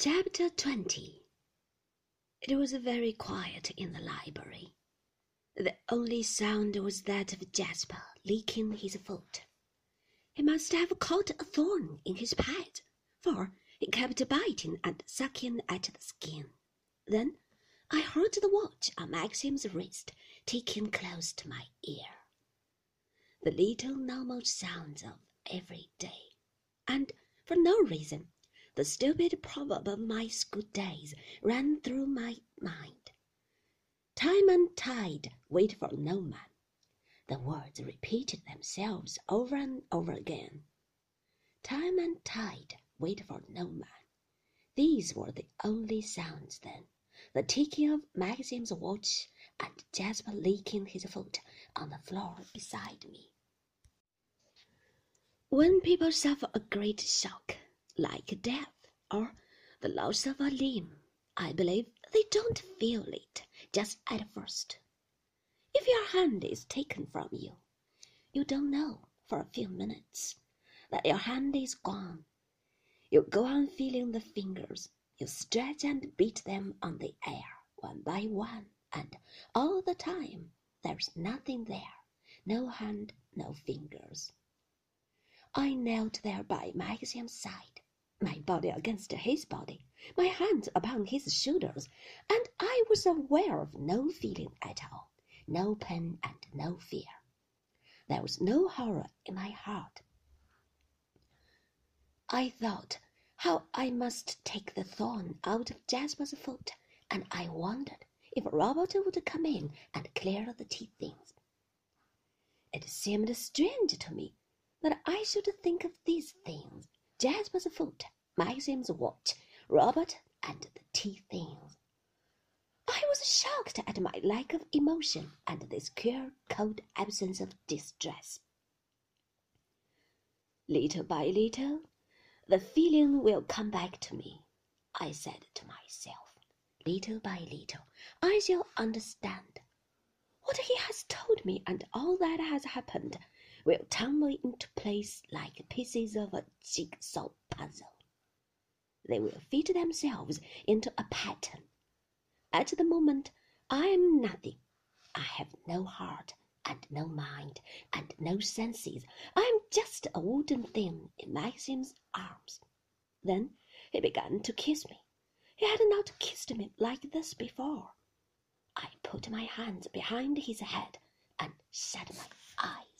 Chapter 20 It was very quiet in the library. The only sound was that of Jasper licking his foot. He must have caught a thorn in his pad, for he kept biting and sucking at the skin. Then I heard the watch on Maxim's wrist ticking close to my ear. The little normal sounds of every day. And for no reason the stupid proverb of my school days ran through my mind. Time and tide wait for no man. The words repeated themselves over and over again. Time and tide wait for no man. These were the only sounds then. The ticking of Maxim's watch and Jasper licking his foot on the floor beside me. When people suffer a great shock, like death or the loss of a limb. I believe they don't feel it just at first. If your hand is taken from you, you don't know for a few minutes that your hand is gone. You go on feeling the fingers. You stretch and beat them on the air one by one, and all the time there's nothing there no hand, no fingers. I knelt there by Maxim's side, my body against his body, my hands upon his shoulders, and I was aware of no feeling at all, no pain and no fear. There was no horror in my heart. I thought how I must take the thorn out of Jasper's foot, and I wondered if Robert would come in and clear the tea things. It seemed strange to me that I should think of these things Jasper's foot, Maxim's watch, Robert, and the tea things. I was shocked at my lack of emotion and this queer, cold absence of distress. Little by little, the feeling will come back to me, I said to myself. Little by little, I shall understand. What he has told me and all that has happened will tumble into place like pieces of a jigsaw puzzle. They will fit themselves into a pattern. At the moment, I am nothing. I have no heart and no mind and no senses. I am just a wooden thing in Maxim's arms. Then he began to kiss me. He had not kissed me like this before. I put my hands behind his head and shut my eyes.